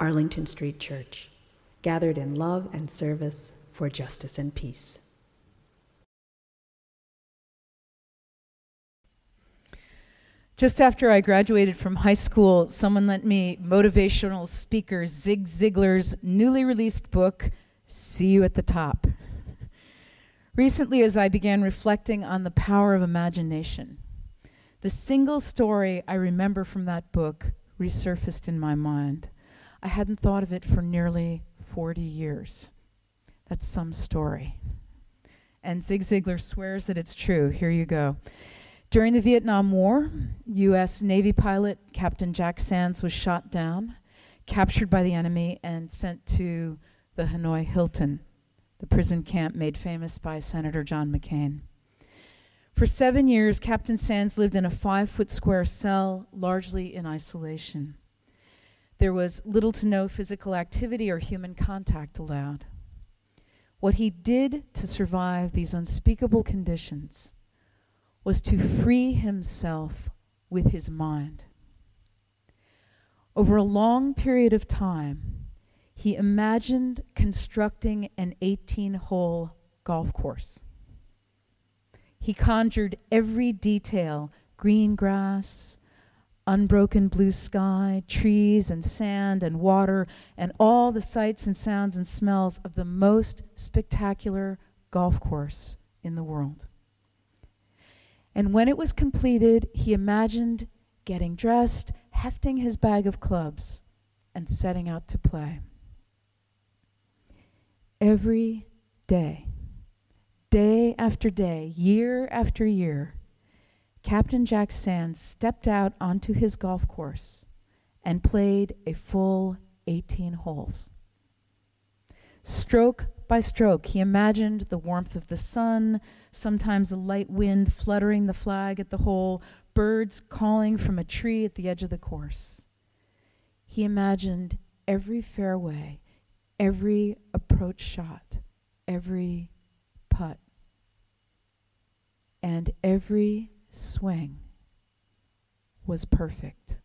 Arlington Street Church, gathered in love and service for justice and peace. Just after I graduated from high school, someone lent me motivational speaker Zig Ziglar's newly released book, See You at the Top. Recently, as I began reflecting on the power of imagination, the single story I remember from that book resurfaced in my mind. I hadn't thought of it for nearly 40 years. That's some story. And Zig Ziglar swears that it's true. Here you go. During the Vietnam War, U.S. Navy pilot Captain Jack Sands was shot down, captured by the enemy, and sent to the Hanoi Hilton, the prison camp made famous by Senator John McCain. For seven years, Captain Sands lived in a five foot square cell, largely in isolation. There was little to no physical activity or human contact allowed. What he did to survive these unspeakable conditions was to free himself with his mind. Over a long period of time, he imagined constructing an 18 hole golf course. He conjured every detail green grass, unbroken blue sky, trees and sand and water, and all the sights and sounds and smells of the most spectacular golf course in the world. And when it was completed, he imagined getting dressed, hefting his bag of clubs, and setting out to play. Every day, day after day, year after year, Captain Jack Sands stepped out onto his golf course and played a full 18 holes. Stroke by stroke, he imagined the warmth of the sun, sometimes a light wind fluttering the flag at the hole, birds calling from a tree at the edge of the course. He imagined every fairway, every approach shot, every putt, and every swing was perfect.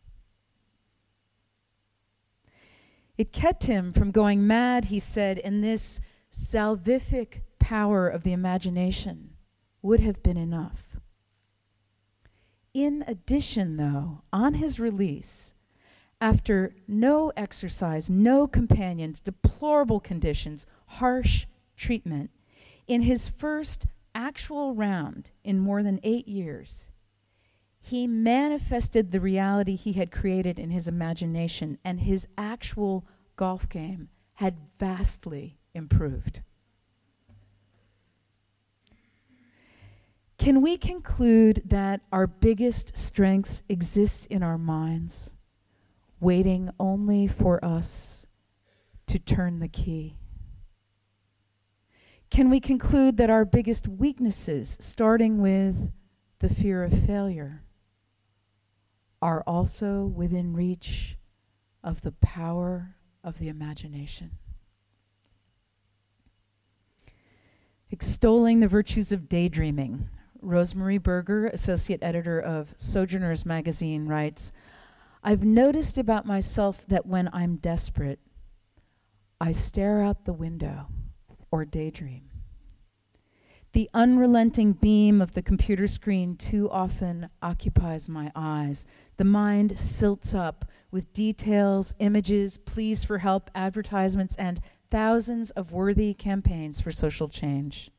It kept him from going mad, he said, and this salvific power of the imagination would have been enough. In addition, though, on his release, after no exercise, no companions, deplorable conditions, harsh treatment, in his first actual round in more than eight years, he manifested the reality he had created in his imagination, and his actual golf game had vastly improved. Can we conclude that our biggest strengths exist in our minds, waiting only for us to turn the key? Can we conclude that our biggest weaknesses, starting with the fear of failure, are also within reach of the power of the imagination? Extolling the virtues of daydreaming, Rose Marie Berger, associate editor of Sojourners magazine, writes I've noticed about myself that when I'm desperate, I stare out the window or daydream. The unrelenting beam of the computer screen too often occupies my eyes. The mind silts up with details, images, pleas for help, advertisements, and thousands of worthy campaigns for social change.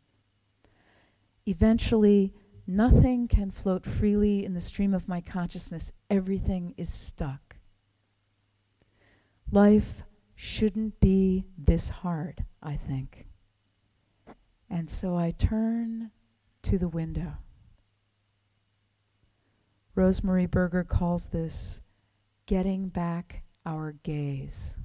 Eventually, nothing can float freely in the stream of my consciousness. Everything is stuck. Life shouldn't be this hard, I think. And so I turn to the window. Rose Marie Berger calls this getting back our gaze.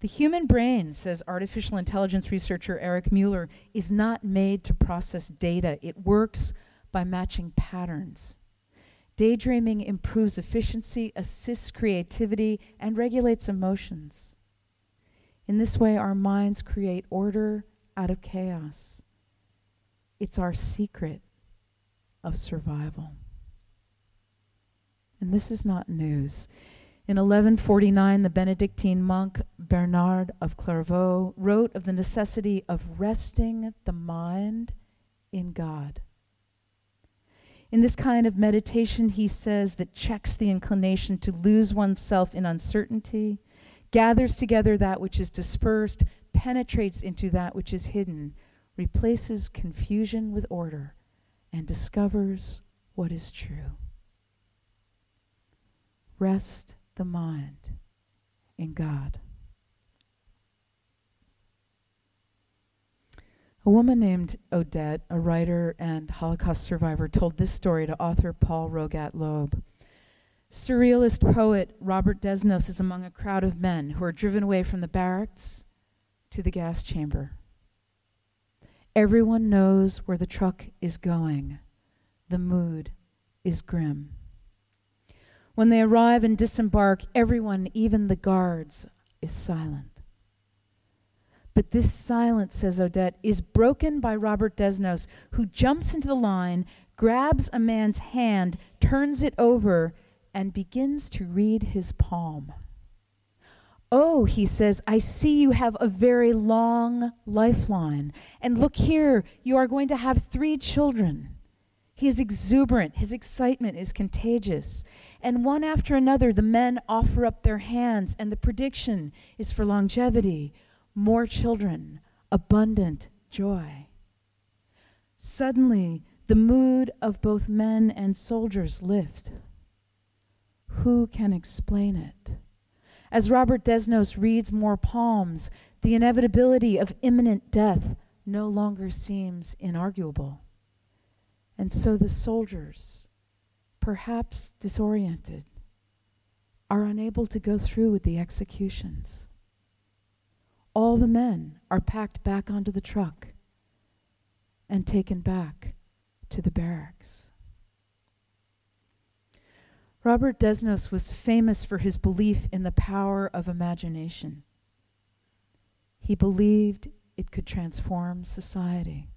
The human brain, says artificial intelligence researcher Eric Mueller, is not made to process data. It works by matching patterns. Daydreaming improves efficiency, assists creativity, and regulates emotions. In this way, our minds create order out of chaos. It's our secret of survival. And this is not news. In 1149, the Benedictine monk Bernard of Clairvaux wrote of the necessity of resting the mind in God. In this kind of meditation, he says, that checks the inclination to lose oneself in uncertainty, gathers together that which is dispersed, penetrates into that which is hidden, replaces confusion with order, and discovers what is true. Rest the mind in God. A woman named Odette, a writer and Holocaust survivor, told this story to author Paul Rogat Loeb. Surrealist poet Robert Desnos is among a crowd of men who are driven away from the barracks to the gas chamber. Everyone knows where the truck is going. The mood is grim. When they arrive and disembark, everyone, even the guards, is silent. But this silence, says Odette, is broken by Robert Desnos, who jumps into the line, grabs a man's hand, turns it over, and begins to read his palm. Oh, he says, I see you have a very long lifeline. And look here, you are going to have three children. He is exuberant. His excitement is contagious. And one after another, the men offer up their hands, and the prediction is for longevity, more children, abundant joy. Suddenly, the mood of both men and soldiers lift. Who can explain it? As Robert Desnos reads more palms, the inevitability of imminent death no longer seems inarguable. And so the soldiers, perhaps disoriented, are unable to go through with the executions all the men are packed back onto the truck and taken back to the barracks. Robert Desnos was famous for his belief in the power of imagination. He believed it could transform society.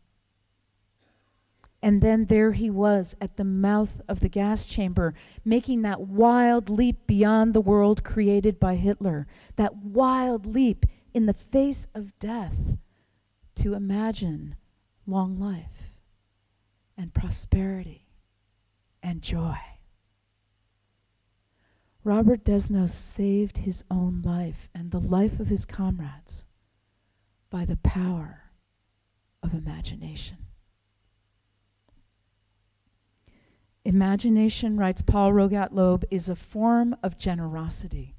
And then there he was at the mouth of the gas chamber, making that wild leap beyond the world created by Hitler. That wild leap in the face of death to imagine long life and prosperity and joy. Robert Desnos saved his own life and the life of his comrades by the power of imagination. Imagination, writes Paul Rogat Loeb, is a form of generosity.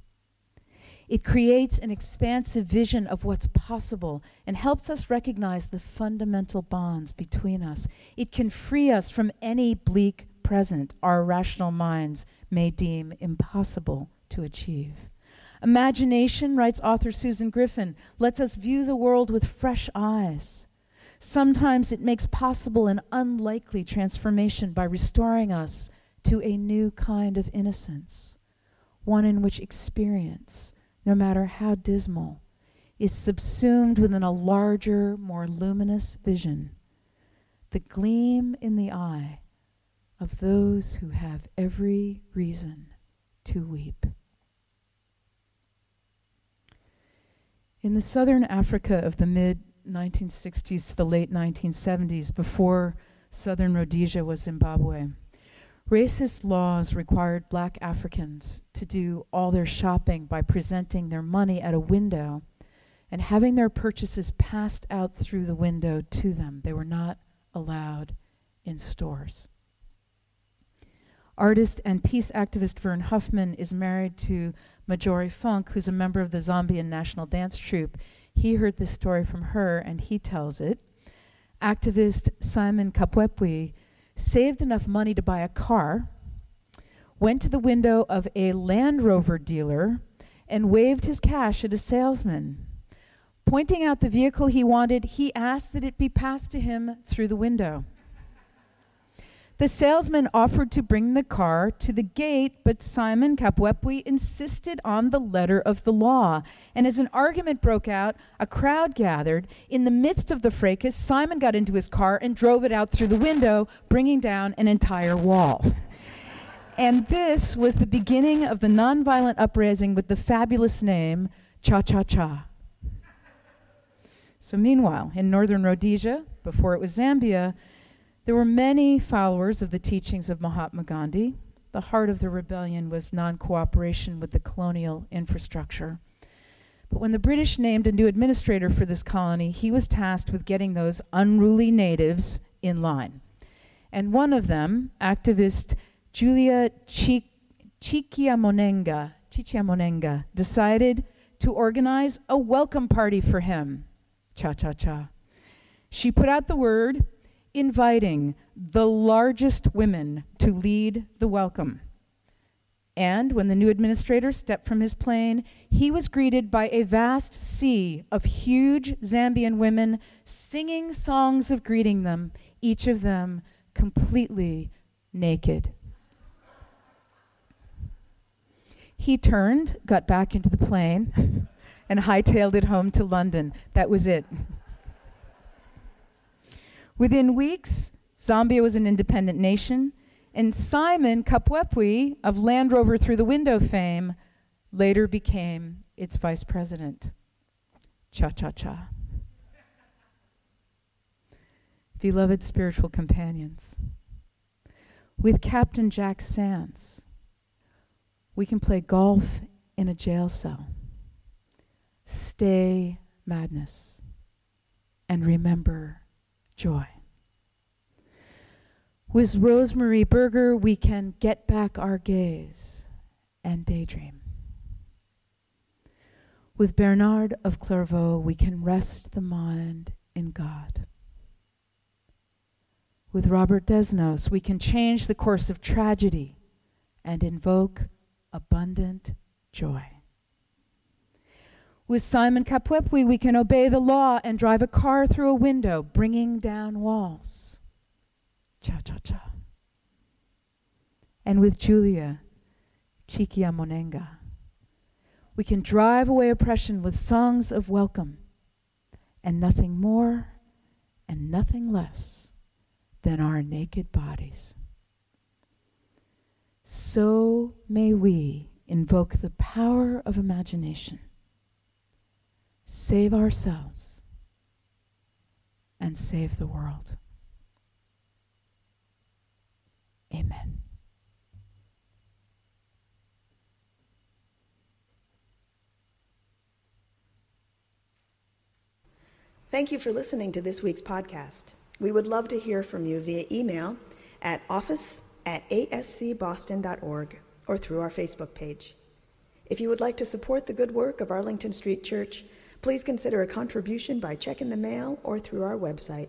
It creates an expansive vision of what's possible and helps us recognize the fundamental bonds between us. It can free us from any bleak present our rational minds may deem impossible to achieve. Imagination, writes author Susan Griffin, lets us view the world with fresh eyes. Sometimes it makes possible an unlikely transformation by restoring us to a new kind of innocence, one in which experience no matter how dismal, is subsumed within a larger, more luminous vision, the gleam in the eye of those who have every reason to weep. In the southern Africa of the mid 1960s to the late 1970s, before southern Rhodesia was Zimbabwe, Racist laws required black Africans to do all their shopping by presenting their money at a window and having their purchases passed out through the window to them. They were not allowed in stores. Artist and peace activist Vern Huffman is married to Majori Funk, who's a member of the Zambian National Dance Troupe. He heard this story from her and he tells it. Activist Simon Kapwepwe saved enough money to buy a car, went to the window of a Land Rover dealer, and waved his cash at a salesman. Pointing out the vehicle he wanted, he asked that it be passed to him through the window. The salesman offered to bring the car to the gate, but Simon Kapwepwe insisted on the letter of the law. And as an argument broke out, a crowd gathered. In the midst of the fracas, Simon got into his car and drove it out through the window, bringing down an entire wall. and this was the beginning of the nonviolent uprising with the fabulous name Cha Cha Cha. So, meanwhile, in northern Rhodesia, before it was Zambia, there were many followers of the teachings of Mahatma Gandhi. The heart of the rebellion was non cooperation with the colonial infrastructure. But when the British named a new administrator for this colony, he was tasked with getting those unruly natives in line. And one of them, activist Julia Chichiamonenga, decided to organize a welcome party for him. Cha cha cha. She put out the word inviting the largest women to lead the welcome. And when the new administrator stepped from his plane, he was greeted by a vast sea of huge Zambian women singing songs of greeting them, each of them completely naked. He turned, got back into the plane, and hightailed it home to London. That was it. Within weeks, Zambia was an independent nation, and Simon Kapwepwe of Land Rover Through the Window fame later became its vice president. Cha cha cha. Beloved spiritual companions, with Captain Jack Sands, we can play golf in a jail cell, stay madness, and remember joy. With Rose Marie Berger, we can get back our gaze and daydream. With Bernard of Clairvaux, we can rest the mind in God. With Robert Desnos, we can change the course of tragedy and invoke abundant joy. With Simon Kapwepwe, we can obey the law and drive a car through a window, bringing down walls. Cha cha cha. And with Julia Chikiamonenga, we can drive away oppression with songs of welcome and nothing more and nothing less than our naked bodies. So may we invoke the power of imagination save ourselves, and save the world. Amen. Thank you for listening to this week's podcast. We would love to hear from you via email at office at ascboston.org or through our Facebook page. If you would like to support the good work of Arlington Street Church, Please consider a contribution by check in the mail or through our website,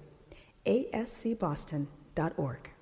ascboston.org.